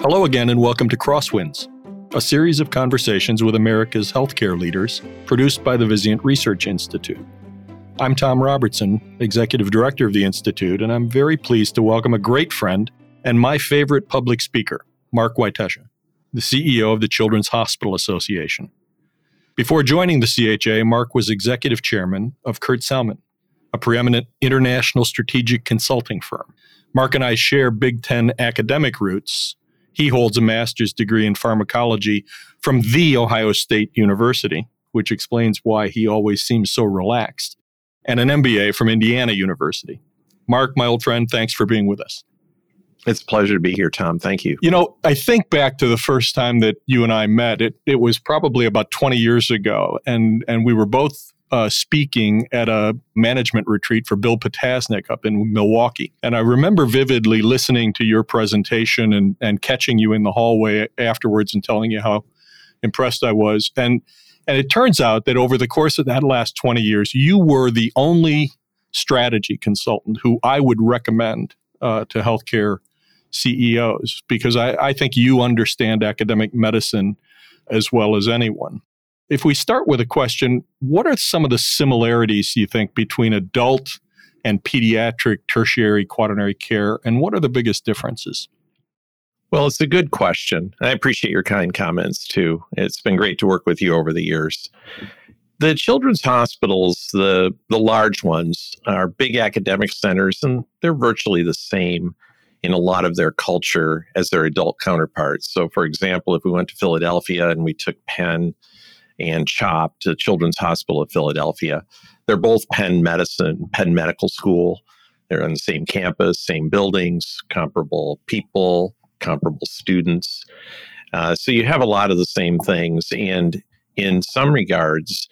Hello again, and welcome to Crosswinds, a series of conversations with America's healthcare leaders produced by the Vizient Research Institute. I'm Tom Robertson, Executive Director of the Institute, and I'm very pleased to welcome a great friend and my favorite public speaker, Mark Wietecha, the CEO of the Children's Hospital Association. Before joining the CHA, Mark was Executive Chairman of Kurt Salmon, a preeminent international strategic consulting firm. Mark and I share Big Ten academic roots. He holds a master's degree in pharmacology from The Ohio State University, which explains why he always seems so relaxed, and an MBA from Indiana University. Mark, my old friend, thanks for being with us. It's a pleasure to be here, Tom. Thank you. You know, I think back to the first time that you and I met. It it was probably about 20 years ago, and and we were both uh, speaking at a management retreat for Bill Petasnick up in Milwaukee. And I remember vividly listening to your presentation and, and catching you in the hallway afterwards and telling you how impressed I was. And, and it turns out that over the course of that last 20 years, you were the only strategy consultant who I would recommend uh, to healthcare CEOs because I, I think you understand academic medicine as well as anyone. If we start with a question, what are some of the similarities you think between adult and pediatric tertiary quaternary care, and what are the biggest differences? Well, it's a good question. I appreciate your kind comments too. It's been great to work with you over the years. The children's hospitals, the the large ones, are big academic centers and they're virtually the same in a lot of their culture as their adult counterparts. So for example, if we went to Philadelphia and we took Penn and CHOP to Children's Hospital of Philadelphia. They're both Penn Medicine, Penn Medical School. They're on the same campus, same buildings, comparable people, comparable students. Uh, so you have a lot of the same things, and in some regards,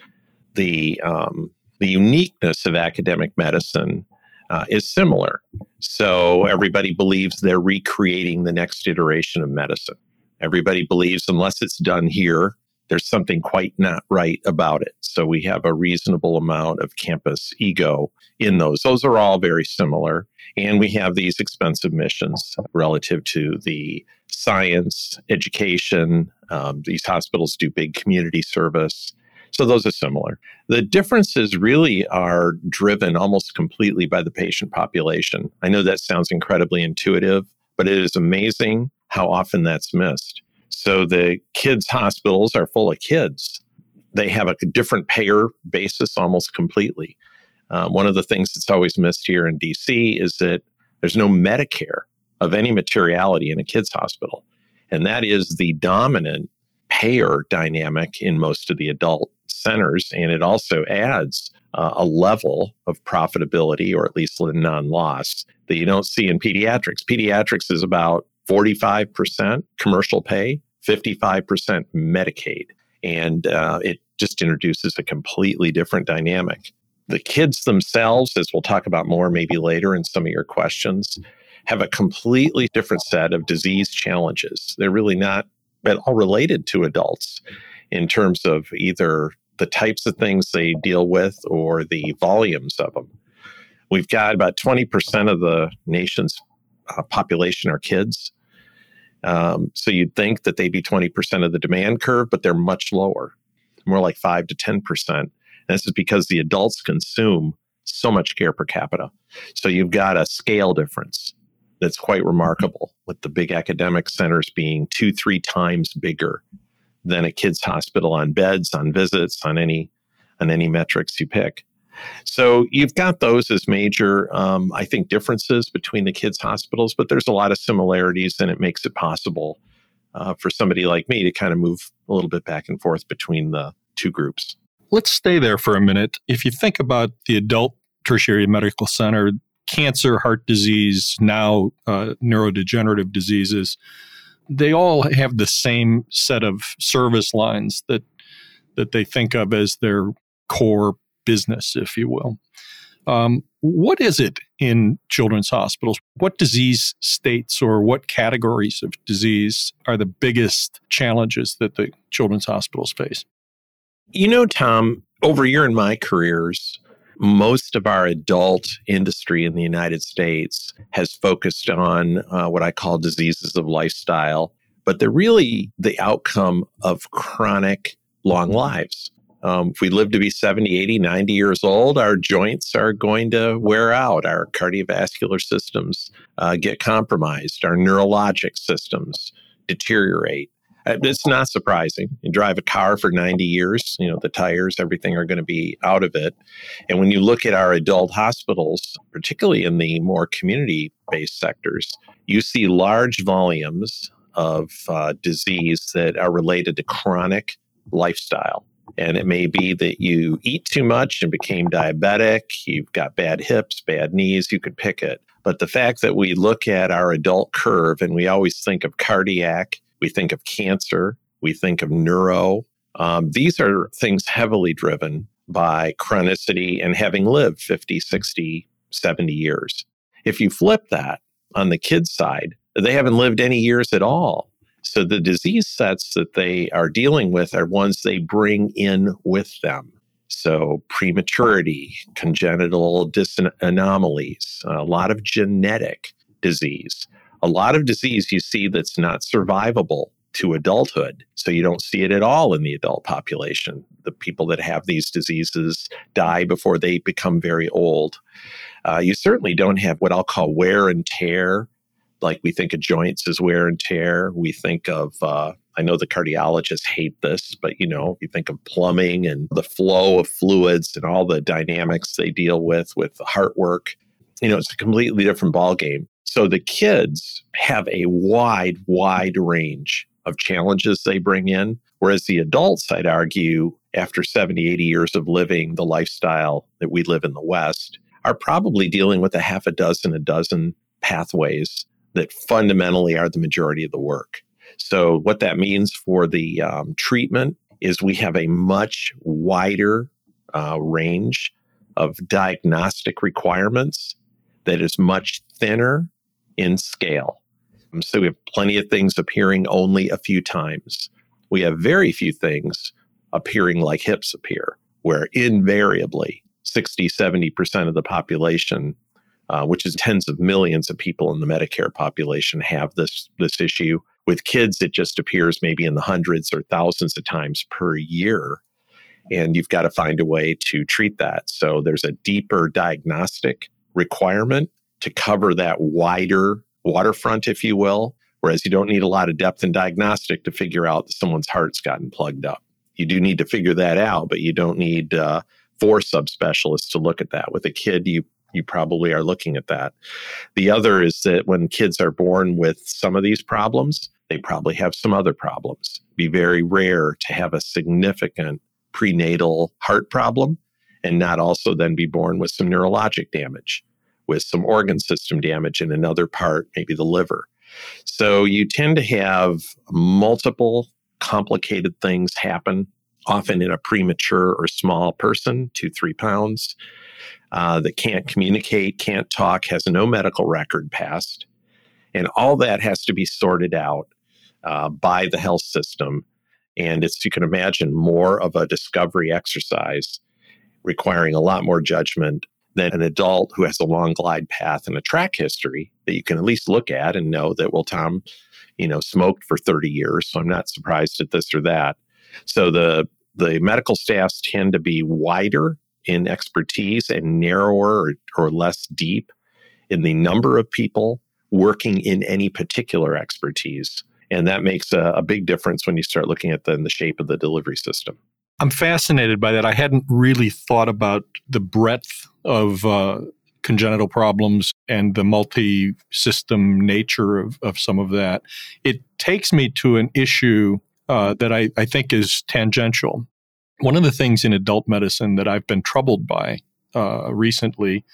the um, the uniqueness of academic medicine uh, is similar. So everybody believes they're recreating the next iteration of medicine. Everybody believes unless it's done here, there's something quite not right about it. So we have a reasonable amount of campus ego in those. Those are all very similar. And we have these expensive missions relative to the science, education. Um, these hospitals do big community service. So those are similar. The differences really are driven almost completely by the patient population. I know that sounds incredibly intuitive, but it is amazing how often that's missed. So the kids' hospitals are full of kids. They have a different payer basis almost completely. Um, one of the things that's always missed here in DC is that there's no Medicare of any materiality in a kids' hospital. And that is the dominant payer dynamic in most of the adult centers. And it also adds uh, a level of profitability, or at least non loss, that you don't see in pediatrics. Pediatrics is about 45% commercial pay, 55% Medicaid. And uh, it just introduces a completely different dynamic. The kids themselves, as we'll talk about more maybe later in some of your questions, have a completely different set of disease challenges. They're really not at all related to adults in terms of either the types of things they deal with or the volumes of them. We've got about 20% of the nation's uh, population are kids. Um, so you'd think that they'd be 20% of the demand curve, but they're much lower, more like 5 to 10%. And this is because the adults consume so much care per capita. So you've got a scale difference that's quite remarkable, with the big academic centers being two, three times bigger than a kid's hospital on beds, on visits, on any on any metrics you pick. So you've got those as major, um, I think, differences between the kids' hospitals, but there's a lot of similarities, and it makes it possible uh, for somebody like me to kind of move a little bit back and forth between the two groups. Let's stay there for a minute. If you think about the adult tertiary medical center, cancer, heart disease, now uh, neurodegenerative diseases, they all have the same set of service lines that that they think of as their core business, if you will. Um, what is it in children's hospitals? What disease states or what categories of disease are the biggest challenges that the children's hospitals face? You know, Tom, over your and my careers, most of our adult industry in the United States has focused on uh, what I call diseases of lifestyle. but they're really the outcome of chronic long lives. Um, if we live to be 70, 80, 90 years old, our joints are going to wear out. Our cardiovascular systems uh, get compromised. Our neurologic systems deteriorate. Uh, it's not surprising. You drive a car for 90 years, you know, the tires, everything are going to be out of it. And when you look at our adult hospitals, particularly in the more community based sectors, you see large volumes of uh, disease that are related to chronic lifestyle. And it may be that you eat too much and became diabetic, you've got bad hips, bad knees, you could pick it. But the fact that we look at our adult curve and we always think of cardiac, we think of cancer, we think of neuro, um, these are things heavily driven by chronicity and having lived 50, 60, 70 years. If you flip that on the kids' side, they haven't lived any years at all. So the disease sets that they are dealing with are ones they bring in with them. So prematurity, congenital dis- anomalies, a lot of genetic disease, a lot of disease you see that's not survivable to adulthood. So you don't see it at all in the adult population. The people that have these diseases die before they become very old. Uh, you certainly don't have what I'll call wear and tear like we think of joints as wear and tear. We think of, uh, I know the cardiologists hate this, but you know, you think of plumbing and the flow of fluids and all the dynamics they deal with with heart work. You know, it's a completely different ballgame. So the kids have a wide, wide range of challenges they bring in. Whereas the adults, I'd argue, after 70, 80 years of living the lifestyle that we live in the West, are probably dealing with a half a dozen, a dozen pathways that fundamentally are the majority of the work. So, what that means for the um, treatment is we have a much wider uh, range of diagnostic requirements that is much thinner in scale. Um, so, we have plenty of things appearing only a few times. We have very few things appearing like hips appear, where invariably 60, 70% of the population uh, which is tens of millions of people in the Medicare population have this this issue. With kids, it just appears maybe in the hundreds or thousands of times per year. And you've got to find a way to treat that. So there's a deeper diagnostic requirement to cover that wider waterfront, if you will. Whereas you don't need a lot of depth in diagnostic to figure out that someone's heart's gotten plugged up. You do need to figure that out, but you don't need uh, four subspecialists to look at that. With a kid, you you probably are looking at that. The other is that when kids are born with some of these problems, they probably have some other problems. Be very rare to have a significant prenatal heart problem and not also then be born with some neurologic damage, with some organ system damage in another part, maybe the liver. So you tend to have multiple complicated things happen, often in a premature or small person, two, three pounds uh, that can't communicate, can't talk, has no medical record past. And all that has to be sorted out uh, by the health system. And it's, you can imagine, more of a discovery exercise requiring a lot more judgment than an adult who has a long glide path and a track history that you can at least look at and know that, well, Tom, you know, smoked for 30 years, so I'm not surprised at this or that. So the the medical staffs tend to be wider in expertise and narrower or, or less deep in the number of people working in any particular expertise. And that makes a, a big difference when you start looking at the, the shape of the delivery system. I'm fascinated by that. I hadn't really thought about the breadth of uh, congenital problems and the multi system nature of, of some of that. It takes me to an issue uh, that I, I think is tangential. One of the things in adult medicine that I've been troubled by uh, recently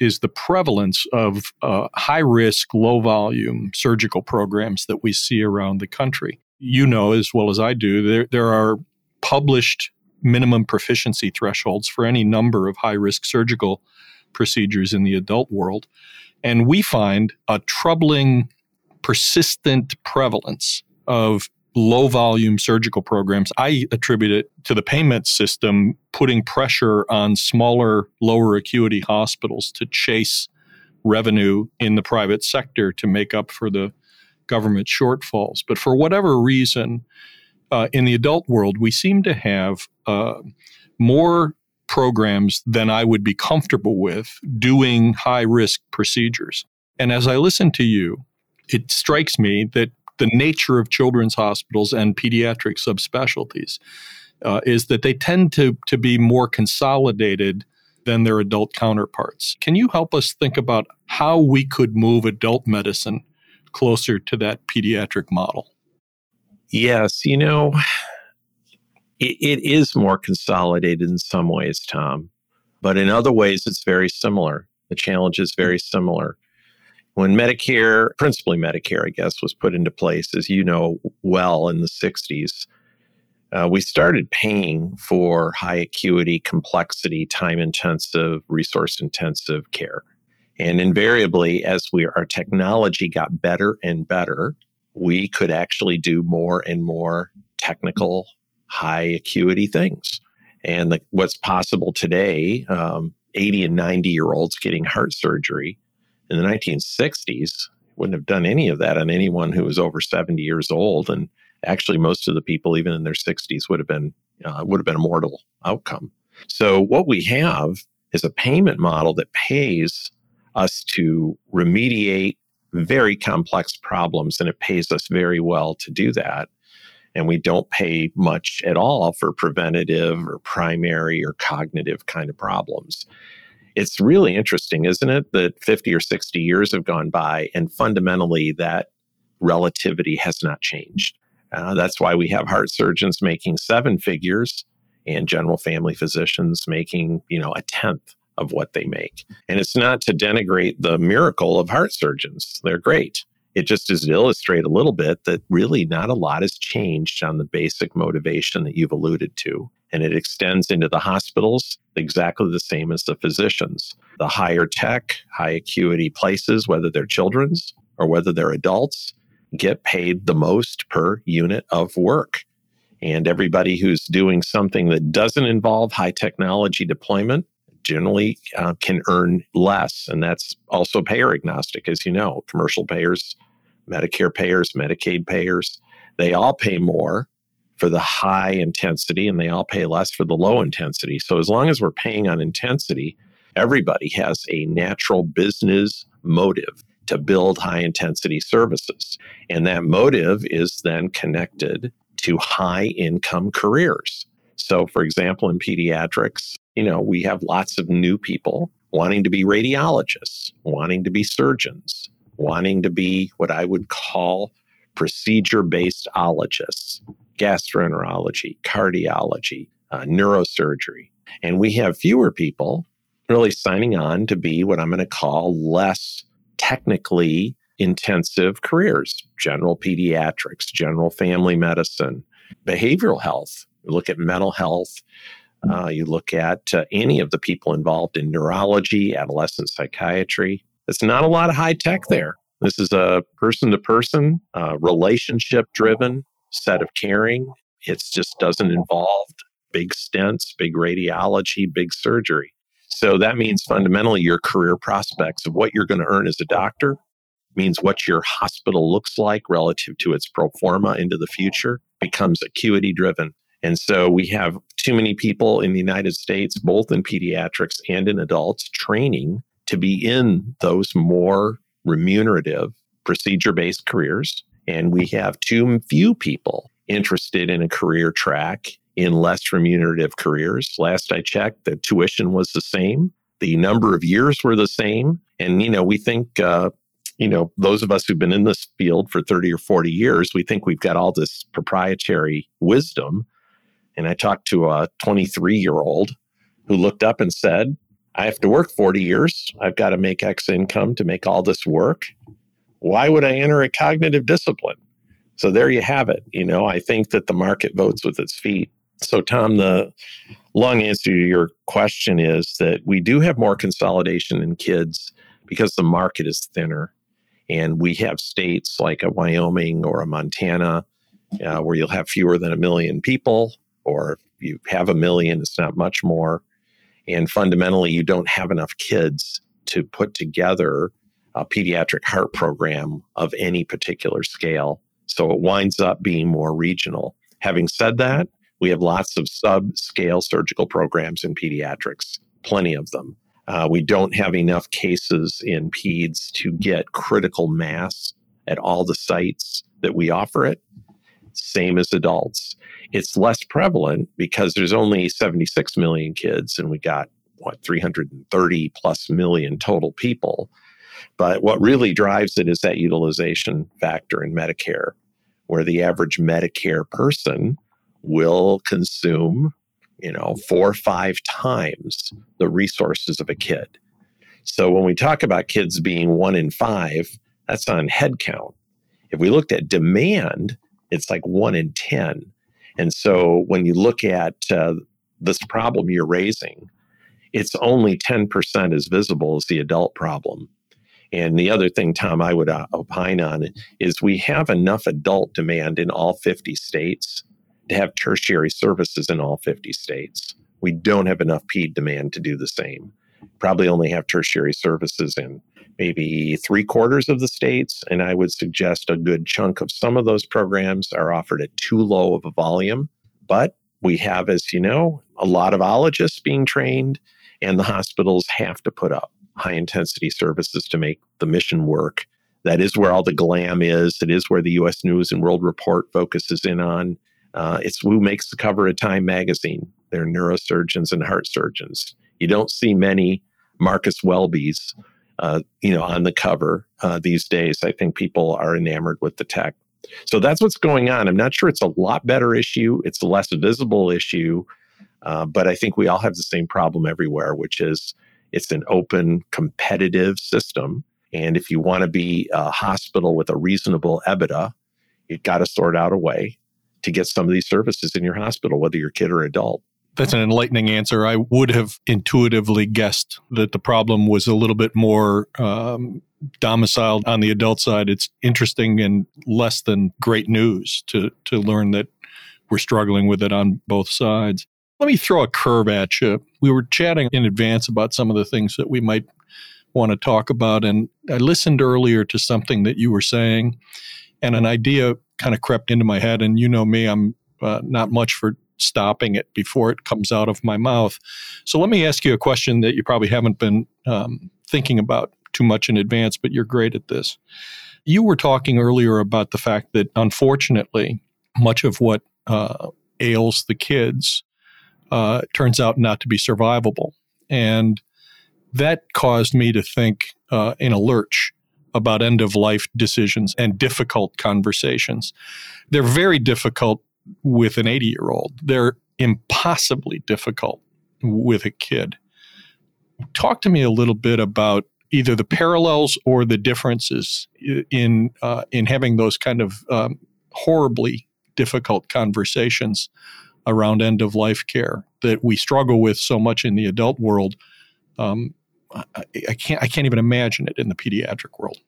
is the prevalence of uh, high risk, low volume surgical programs that we see around the country. You know as well as I do, there, there are published minimum proficiency thresholds for any number of high risk surgical procedures in the adult world. And we find a troubling, persistent prevalence of low volume surgical programs. I attribute it to the payment system putting pressure on smaller, lower acuity hospitals to chase revenue in the private sector to make up for the government shortfalls. But for whatever reason, uh, in the adult world, we seem to have uh, more programs than I would be comfortable with doing high risk procedures. And as I listen to you, it strikes me that the nature of children's hospitals and pediatric subspecialties uh, is that they tend to, to be more consolidated than their adult counterparts. Can you help us think about how we could move adult medicine closer to that pediatric model? Yes, you know, it, it is more consolidated in some ways, Tom, but in other ways, it's very similar. The challenge is very similar. When Medicare, principally Medicare, I guess, was put into place, as you know well, in the 60s, uh, we started paying for high acuity, complexity, time intensive, resource intensive care. And invariably, as we, our technology got better and better, we could actually do more and more technical, high acuity things. And the, what's possible today, um, 80 and 90 year olds getting heart surgery in the 1960s wouldn't have done any of that on anyone who was over 70 years old. And actually, most of the people, even in their 60s, would have been uh, would have been a mortal outcome. So what we have is a payment model that pays us to remediate very complex problems, and it pays us very well to do that. And we don't pay much at all for preventative or primary or cognitive kind of problems. It's really interesting, isn't it, that 50 or 60 years have gone by, and fundamentally that relativity has not changed. Uh, that's why we have heart surgeons making seven figures and general family physicians making, you know, a tenth of what they make. And it's not to denigrate the miracle of heart surgeons. They're great. It just is to illustrate a little bit that really not a lot has changed on the basic motivation that you've alluded to. And it extends into the hospitals exactly the same as the physicians. The higher tech, high acuity places, whether they're children's or whether they're adults, get paid the most per unit of work. And everybody who's doing something that doesn't involve high technology deployment generally uh, can earn less. And that's also payer agnostic, as you know. Commercial payers, Medicare payers, Medicaid payers, they all pay more for the high intensity and they all pay less for the low intensity. So as long as we're paying on intensity, everybody has a natural business motive to build high intensity services. And that motive is then connected to high income careers. So, for example, in pediatrics, you know, we have lots of new people wanting to be radiologists, wanting to be surgeons, wanting to be what I would call procedure based ologists, gastroenterology, cardiology, uh, neurosurgery. And we have fewer people really signing on to be what I'm going to call less technically intensive careers general pediatrics, general family medicine, behavioral health. You look at mental health, uh, you look at uh, any of the people involved in neurology, adolescent psychiatry. It's not a lot of high tech there. This is a person to person, relationship driven set of caring. It just doesn't involve big stents, big radiology, big surgery. So that means fundamentally your career prospects of what you're going to earn as a doctor means what your hospital looks like relative to its pro forma into the future becomes acuity driven. And so we have too many people in the United States, both in pediatrics and in adults, training to be in those more remunerative procedure based careers. And we have too few people interested in a career track in less remunerative careers. Last I checked, the tuition was the same, the number of years were the same. And, you know, we think, uh, you know, those of us who've been in this field for 30 or 40 years, we think we've got all this proprietary wisdom and I talked to a 23 year old who looked up and said, I have to work 40 years. I've got to make X income to make all this work. Why would I enter a cognitive discipline? So there you have it. You know, I think that the market votes with its feet. So, Tom, the long answer to your question is that we do have more consolidation in kids because the market is thinner. And we have states like a Wyoming or a Montana uh, where you'll have fewer than a million people or if you have a million, it's not much more. And fundamentally, you don't have enough kids to put together a pediatric heart program of any particular scale. So it winds up being more regional. Having said that, we have lots of sub-scale surgical programs in pediatrics, plenty of them. Uh, we don't have enough cases in peds to get critical mass at all the sites that we offer it. Same as adults. It's less prevalent because there's only 76 million kids and we got what 330 plus million total people. But what really drives it is that utilization factor in Medicare, where the average Medicare person will consume, you know, four or five times the resources of a kid. So when we talk about kids being one in five, that's on head count. If we looked at demand, it's like one in 10. And so when you look at uh, this problem you're raising, it's only 10% as visible as the adult problem. And the other thing, Tom, I would uh, opine on is we have enough adult demand in all 50 states to have tertiary services in all 50 states. We don't have enough PED demand to do the same. Probably only have tertiary services in maybe three quarters of the states. And I would suggest a good chunk of some of those programs are offered at too low of a volume. But we have, as you know, a lot of ologists being trained, and the hospitals have to put up high intensity services to make the mission work. That is where all the glam is. It is where the US News and World Report focuses in on. Uh, it's who makes the cover of Time magazine. They're neurosurgeons and heart surgeons. You don't see many Marcus Welbys, uh, you know, on the cover uh, these days. I think people are enamored with the tech. So that's what's going on. I'm not sure it's a lot better issue. It's a less visible issue, uh, but I think we all have the same problem everywhere, which is it's an open, competitive system. And if you want to be a hospital with a reasonable EBITDA, you've got to sort out a way to get some of these services in your hospital, whether you're kid or adult. That's an enlightening answer. I would have intuitively guessed that the problem was a little bit more um, domiciled on the adult side. It's interesting and less than great news to to learn that we're struggling with it on both sides. Let me throw a curve at you. We were chatting in advance about some of the things that we might want to talk about, and I listened earlier to something that you were saying, and an idea kind of crept into my head. And you know me, I'm uh, not much for stopping it before it comes out of my mouth. So let me ask you a question that you probably haven't been um, thinking about too much in advance, but you're great at this. You were talking earlier about the fact that unfortunately, much of what uh, ails the kids uh, turns out not to be survivable. And that caused me to think uh, in a lurch about end of life decisions and difficult conversations. They're very difficult with an 80 year old, they're impossibly difficult with a kid. Talk to me a little bit about either the parallels or the differences in uh, in having those kind of um, horribly difficult conversations around end of life care that we struggle with so much in the adult world. Um, I, I, can't I can't even imagine it in the pediatric world.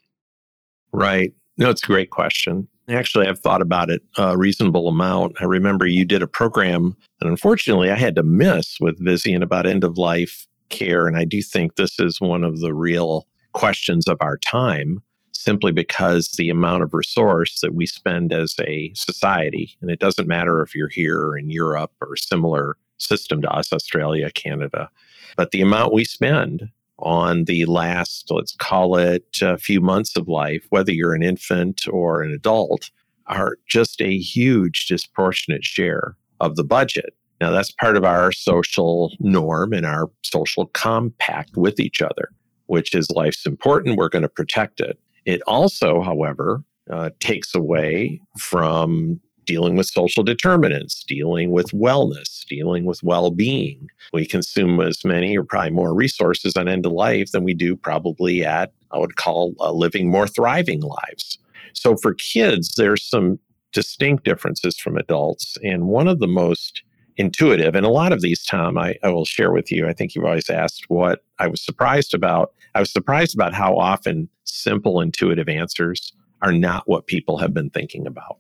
Right. No, it's a great question. Actually, I've thought about it a reasonable amount. I remember you did a program, and unfortunately, I had to miss with Vizient about end of life care. And I do think this is one of the real questions of our time simply because the amount of resource that we spend as a society, and it doesn't matter if you're here in Europe or similar system to us, Australia, Canada, but the amount we spend on the last, let's call it a few months of life, whether you're an infant or an adult, are just a huge disproportionate share of the budget. Now, that's part of our social norm and our social compact with each other, which is life's important. We're going to protect it. It also, however, uh, takes away from dealing with social determinants, dealing with wellness, dealing with well being. We consume as many or probably more resources on end of life than we do probably at, I would call, uh, living more thriving lives. So for kids, there's some distinct differences from adults. And one of the most intuitive, and a lot of these, Tom, I, I will share with you. I think you've always asked what I was surprised about. I was surprised about how often simple, intuitive answers are not what people have been thinking about.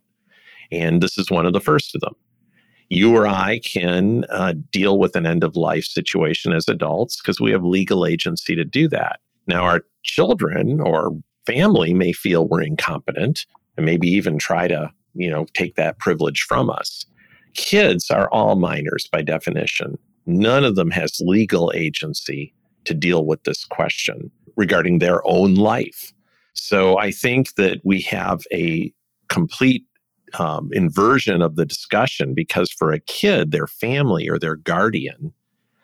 And this is one of the first of them. You or I can uh, deal with an end of life situation as adults because we have legal agency to do that. Now, our children or family may feel we're incompetent and maybe even try to, you know, take that privilege from us. Kids are all minors by definition. None of them has legal agency to deal with this question regarding their own life. So I think that we have a complete um, inversion of the discussion because for a kid, their family or their guardian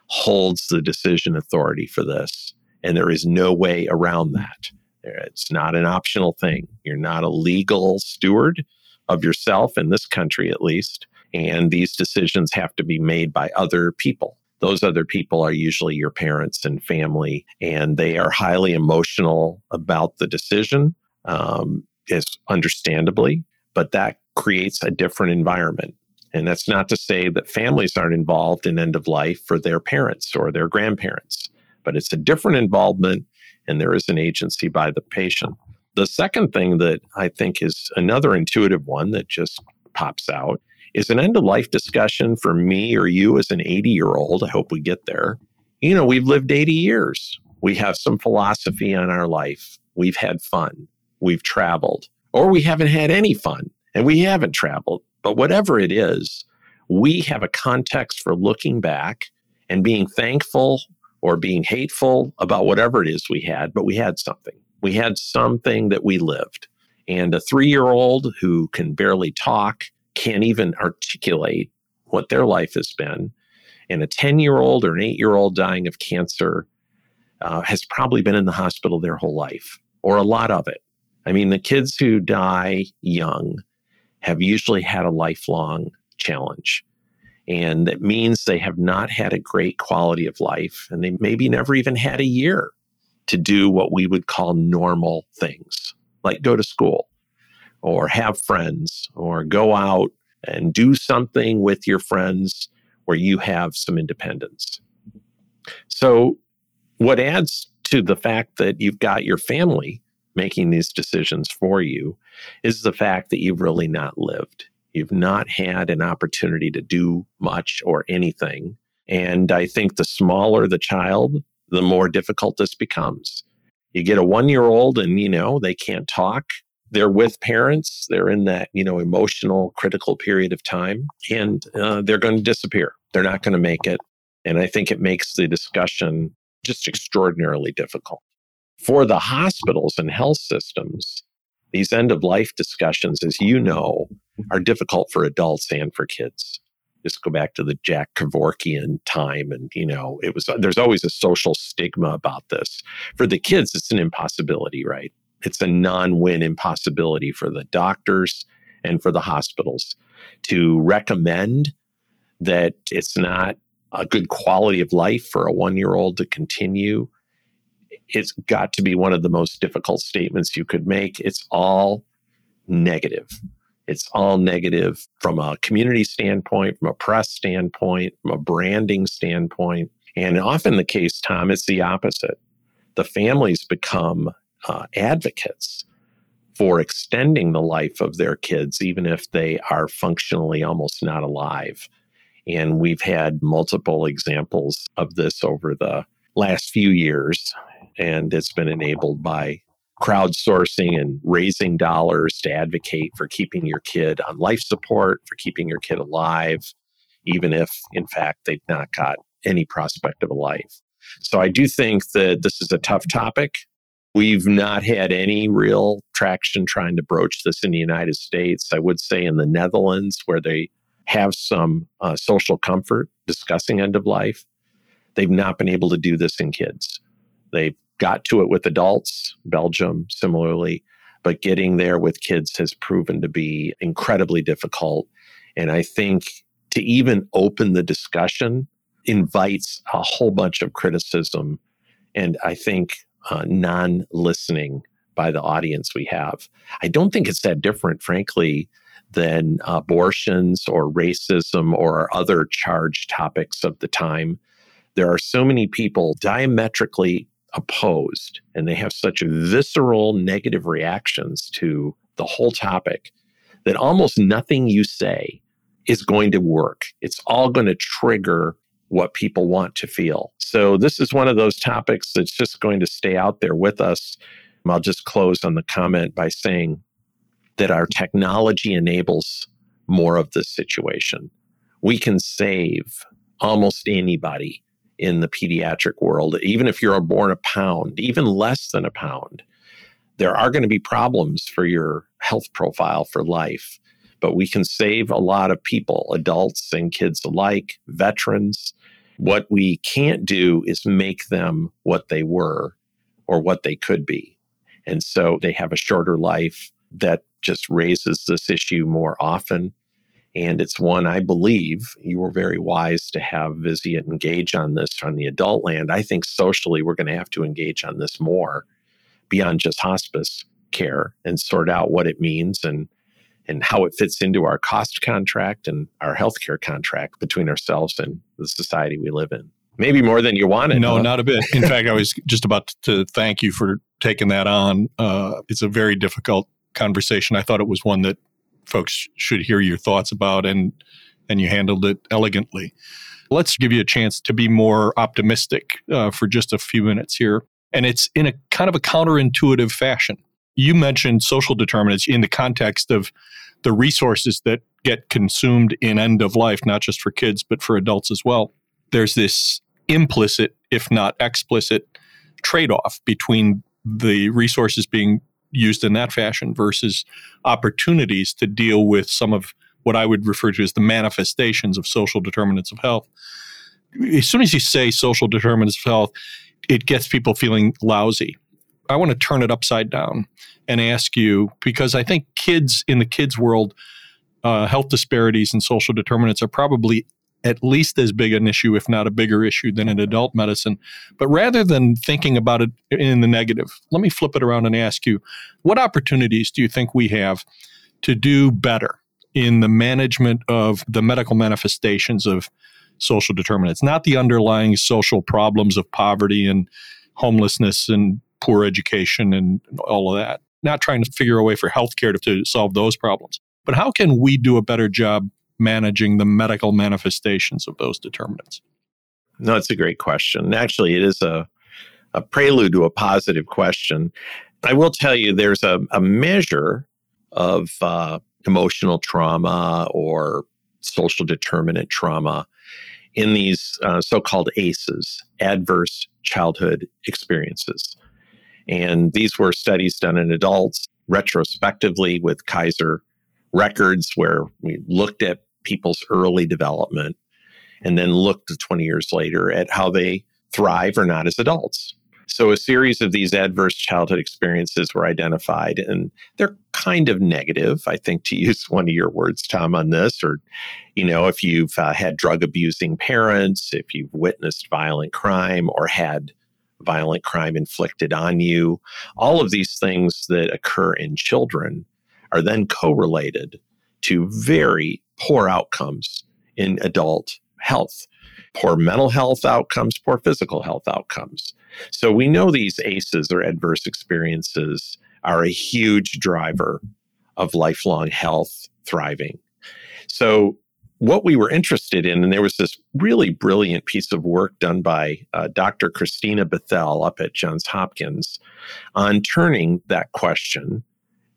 holds the decision authority for this. And there is no way around that. It's not an optional thing. You're not a legal steward of yourself in this country, at least. And these decisions have to be made by other people. Those other people are usually your parents and family, and they are highly emotional about the decision, um, is understandably, but that creates a different environment. And that's not to say that families aren't involved in end of life for their parents or their grandparents, but it's a different involvement and there is an agency by the patient. The second thing that I think is another intuitive one that just pops out is an end of life discussion for me or you as an 80 year old. I hope we get there. You know, we've lived 80 years. We have some philosophy on our life. We've had fun. We've traveled, or we haven't had any fun and we haven't traveled. But whatever it is, we have a context for looking back and being thankful or being hateful about whatever it is we had, but we had something. We had something that we lived. And a three year old who can barely talk, can't even articulate what their life has been, and a 10 year old or an eight year old dying of cancer uh, has probably been in the hospital their whole life, or a lot of it. I mean, the kids who die young have usually had a lifelong challenge. And that means they have not had a great quality of life and they maybe never even had a year to do what we would call normal things, like go to school or have friends or go out and do something with your friends where you have some independence. So, what adds to the fact that you've got your family making these decisions for you is the fact that you've really not lived. You've not had an opportunity to do much or anything. And I think the smaller the child, the more difficult this becomes. You get a one year old and, you know, they can't talk. They're with parents. They're in that, you know, emotional, critical period of time, and uh, they're going to disappear. They're not going to make it. And I think it makes the discussion just extraordinarily difficult. For the hospitals and health systems, these end of life discussions, as you know, are difficult for adults and for kids. Just go back to the Jack Kevorkian time, and you know, it was there's always a social stigma about this. For the kids, it's an impossibility, right? It's a non-win impossibility for the doctors and for the hospitals to recommend that it's not a good quality of life for a one-year-old to continue it's got to be one of the most difficult statements you could make. It's all negative. It's all negative from a community standpoint, from a press standpoint, from a branding standpoint. And often the case, Tom, it's the opposite. The families become uh, advocates for extending the life of their kids, even if they are functionally almost not alive. And we've had multiple examples of this over the last few years and it's been enabled by crowdsourcing and raising dollars to advocate for keeping your kid on life support, for keeping your kid alive, even if, in fact, they've not got any prospect of a life. So I do think that this is a tough topic. We've not had any real traction trying to broach this in the United States. I would say in the Netherlands, where they have some uh, social comfort discussing end of life, they've not been able to do this in kids. They've got to it with adults, Belgium similarly, but getting there with kids has proven to be incredibly difficult. And I think to even open the discussion invites a whole bunch of criticism and I think uh, non listening by the audience we have. I don't think it's that different, frankly, than abortions or racism or other charged topics of the time. There are so many people diametrically opposed and they have such visceral negative reactions to the whole topic that almost nothing you say is going to work. It's all going to trigger what people want to feel. So, this is one of those topics that's just going to stay out there with us. I'll just close on the comment by saying that our technology enables more of this situation. We can save almost anybody in the pediatric world, even if you're born a pound, even less than a pound. There are going to be problems for your health profile for life, but we can save a lot of people, adults and kids alike, veterans. What we can't do is make them what they were or what they could be. And so they have a shorter life that just raises this issue more often. And it's one I believe you were very wise to have Vizient engage on this on the adult land. I think socially we're going to have to engage on this more beyond just hospice care and sort out what it means and and how it fits into our cost contract and our healthcare contract between ourselves and the society we live in. Maybe more than you wanted. No, huh? not a bit. In fact, I was just about to thank you for taking that on. Uh, it's a very difficult conversation. I thought it was one that folks should hear your thoughts about and and you handled it elegantly. Let's give you a chance to be more optimistic uh, for just a few minutes here. And it's in a kind of a counterintuitive fashion. You mentioned social determinants in the context of the resources that get consumed in end of life, not just for kids, but for adults as well. There's this implicit, if not explicit, trade off between the resources being used in that fashion versus opportunities to deal with some of what I would refer to as the manifestations of social determinants of health. As soon as you say social determinants of health, it gets people feeling lousy. I want to turn it upside down and ask you because I think kids in the kids world, uh, health disparities and social determinants are probably at least as big an issue, if not a bigger issue, than in adult medicine. But rather than thinking about it in the negative, let me flip it around and ask you what opportunities do you think we have to do better in the management of the medical manifestations of social determinants, not the underlying social problems of poverty and homelessness and poor education and all of that? Not trying to figure a way for healthcare to, to solve those problems. But how can we do a better job managing the medical manifestations of those determinants? No, it's a great question. Actually, it is a, a prelude to a positive question. I will tell you there's a, a measure of uh, emotional trauma or social determinant trauma in these uh, so called ACEs, adverse childhood experiences. And these were studies done in adults retrospectively with Kaiser records where we looked at people's early development and then looked 20 years later at how they thrive or not as adults. So a series of these adverse childhood experiences were identified and they're kind of negative, I think to use one of your words Tom on this or you know if you've uh, had drug abusing parents, if you've witnessed violent crime or had violent crime inflicted on you, all of these things that occur in children are then correlated to very poor outcomes in adult health poor mental health outcomes, poor physical health outcomes. So we know these ACEs or adverse experiences are a huge driver of lifelong health thriving. So what we were interested in, and there was this really brilliant piece of work done by uh, Dr. Christina Bethell up at Johns Hopkins on turning that question,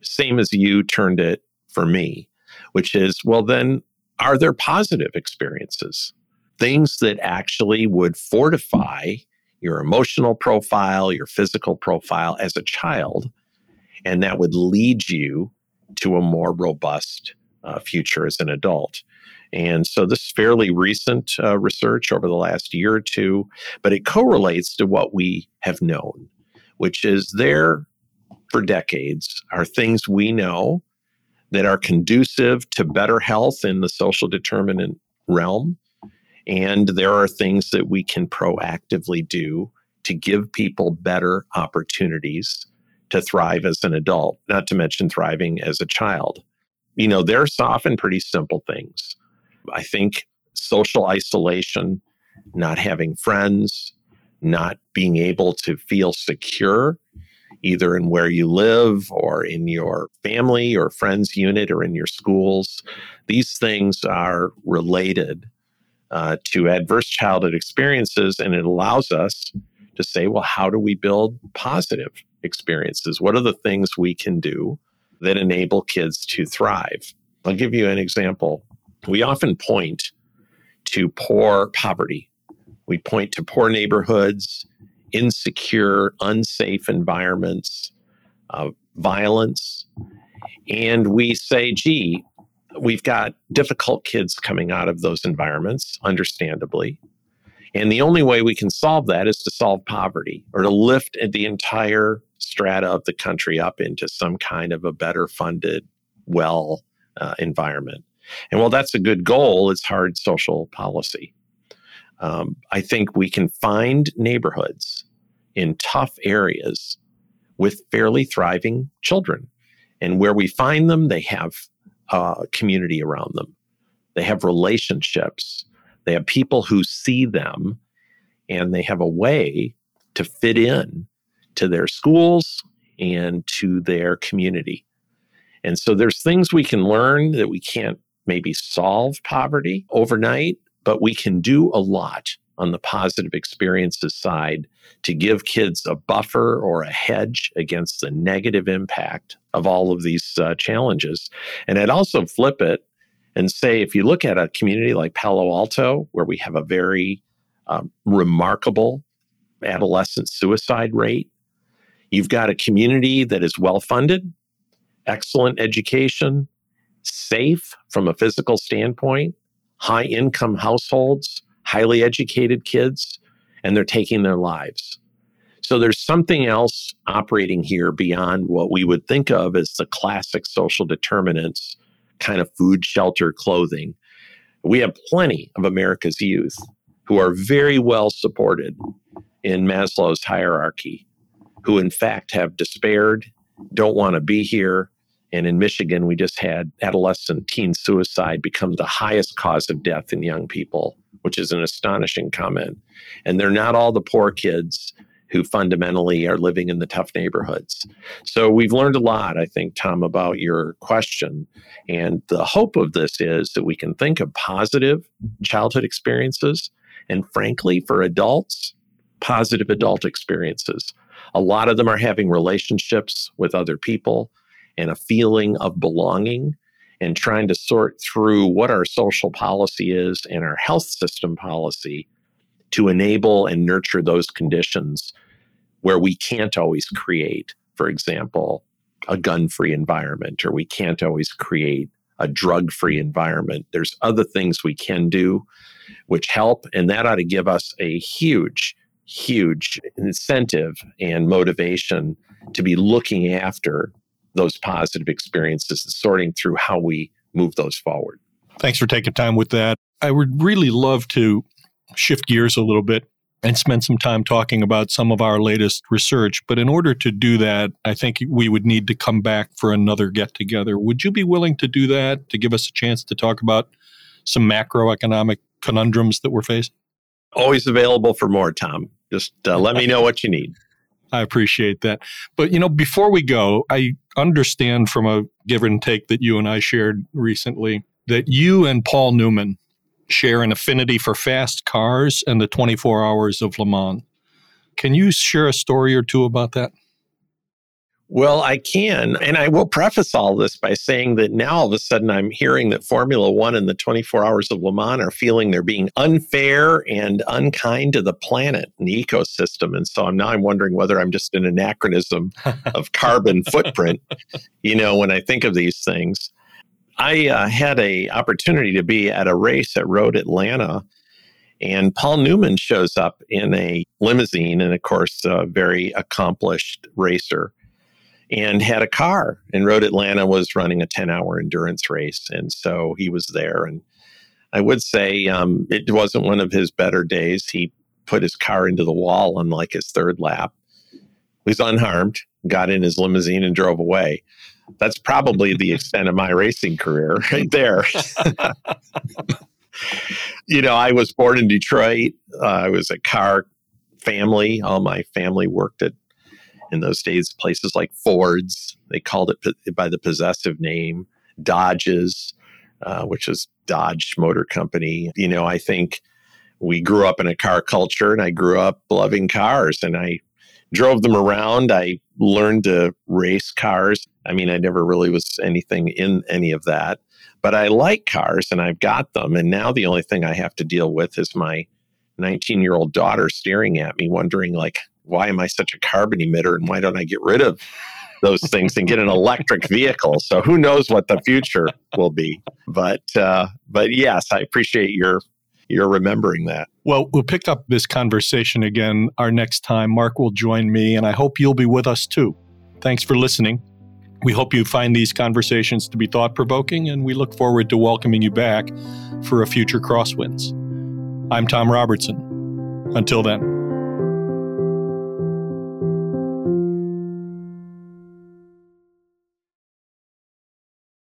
same as you turned it for me, which is, well, then are there positive experiences? Things that actually would fortify your emotional profile, your physical profile as a child, and that would lead you to a more robust uh, future as an adult. And so this is fairly recent uh, research over the last year or two, but it correlates to what we have known, which is there for decades are things we know that are conducive to better health in the social determinant realm. And there are things that we can proactively do to give people better opportunities to thrive as an adult, not to mention thriving as a child. You know, there's often pretty simple things. I think social isolation, not having friends, not being able to feel secure either in where you live or in your family or friends unit or in your schools. These things are related uh, to adverse childhood experiences. And it allows us to say, well, how do we build positive experiences? What are the things we can do that enable kids to thrive? I'll give you an example. We often point to poor poverty, we point to poor neighborhoods, insecure, unsafe environments, uh, violence. And we say, gee, we've got difficult kids coming out of those environments, understandably. And the only way we can solve that is to solve poverty or to lift the entire strata of the country up into some kind of a better funded, well uh, environment. And while that's a good goal, it's hard social policy. Um, I think we can find neighborhoods in tough areas with fairly thriving children. And where we find them, they have a community around them, they have relationships, they have people who see them, and they have a way to fit in to their schools and to their community. And so there's things we can learn that we can't maybe solve poverty overnight, but we can do a lot on the positive experiences side to give kids a buffer or a hedge against the negative impact of all of these uh, challenges. And I'd also flip it and say if you look at a community like Palo Alto, where we have a very um, remarkable adolescent suicide rate, you've got a community that is well funded, excellent education, safe from a physical standpoint, high income households, highly educated kids, and they're taking their lives. So there's something else operating here beyond what we would think of as the classic social determinants, kind of food, shelter, clothing. We have plenty of America's youth who are very well supported in Maslow's hierarchy, who in fact have despaired, don't want to be here, and in Michigan, we just had adolescent teen suicide become the highest cause of death in young people, which is an astonishing comment. And they're not all the poor kids who fundamentally are living in the tough neighborhoods. So we've learned a lot, I think, Tom, about your question. And the hope of this is that we can think of positive childhood experiences and, frankly, for adults, positive adult experiences. A lot of them are having relationships with other people and a feeling of belonging and trying to sort through what our social policy is and our health system policy to enable and nurture those conditions where we can't always create, for example, a gun free environment or we can't always create a drug free environment. There's other things we can do which help, and that ought to give us a huge, huge incentive and motivation to be looking after those positive experiences and sorting through how we move those forward. Thanks for taking time with that. I would really love to shift gears a little bit and spend some time talking about some of our latest research. But in order to do that, I think we would need to come back for another get together. Would you be willing to do that to give us a chance to talk about some macroeconomic conundrums that we're facing? Always available for more, Tom. Just uh, let me know what you need. I appreciate that. But, you know, before we go, I understand from a give and take that you and I shared recently that you and Paul Newman share an affinity for fast cars and the 24 hours of Le Mans. Can you share a story or two about that? Well, I can. And I will preface all this by saying that now all of a sudden I'm hearing that Formula One and the 24 Hours of Le Mans are feeling they're being unfair and unkind to the planet and the ecosystem. And so I'm now I'm wondering whether I'm just an anachronism of carbon footprint, you know, when I think of these things. I uh, had a opportunity to be at a race at Road Atlanta and Paul Newman shows up in a limousine and of course a very accomplished racer and had a car. And Road Atlanta was running a 10 hour endurance race. And so he was there. And I would say um, it wasn't one of his better days. He put his car into the wall on like his third lap. He was unharmed, got in his limousine and drove away. That's probably the extent of my racing career right there. you know, I was born in Detroit. Uh, I was a car family. All my family worked at in those days, places like Ford's, they called it by the possessive name, Dodges, uh, which is Dodge Motor Company. You know, I think we grew up in a car culture and I grew up loving cars and I drove them around. I learned to race cars. I mean, I never really was anything in any of that, but I like cars and I've got them. And now the only thing I have to deal with is my 19 year old daughter staring at me, wondering, like, why am I such a carbon emitter and why don't I get rid of those things and get an electric vehicle? So who knows what the future will be? But uh, but yes, I appreciate your you're remembering that. Well, we'll pick up this conversation again our next time. Mark will join me, and I hope you'll be with us too. Thanks for listening. We hope you find these conversations to be thought provoking, and we look forward to welcoming you back for a future Crosswinds. I'm Tom Robertson. Until then.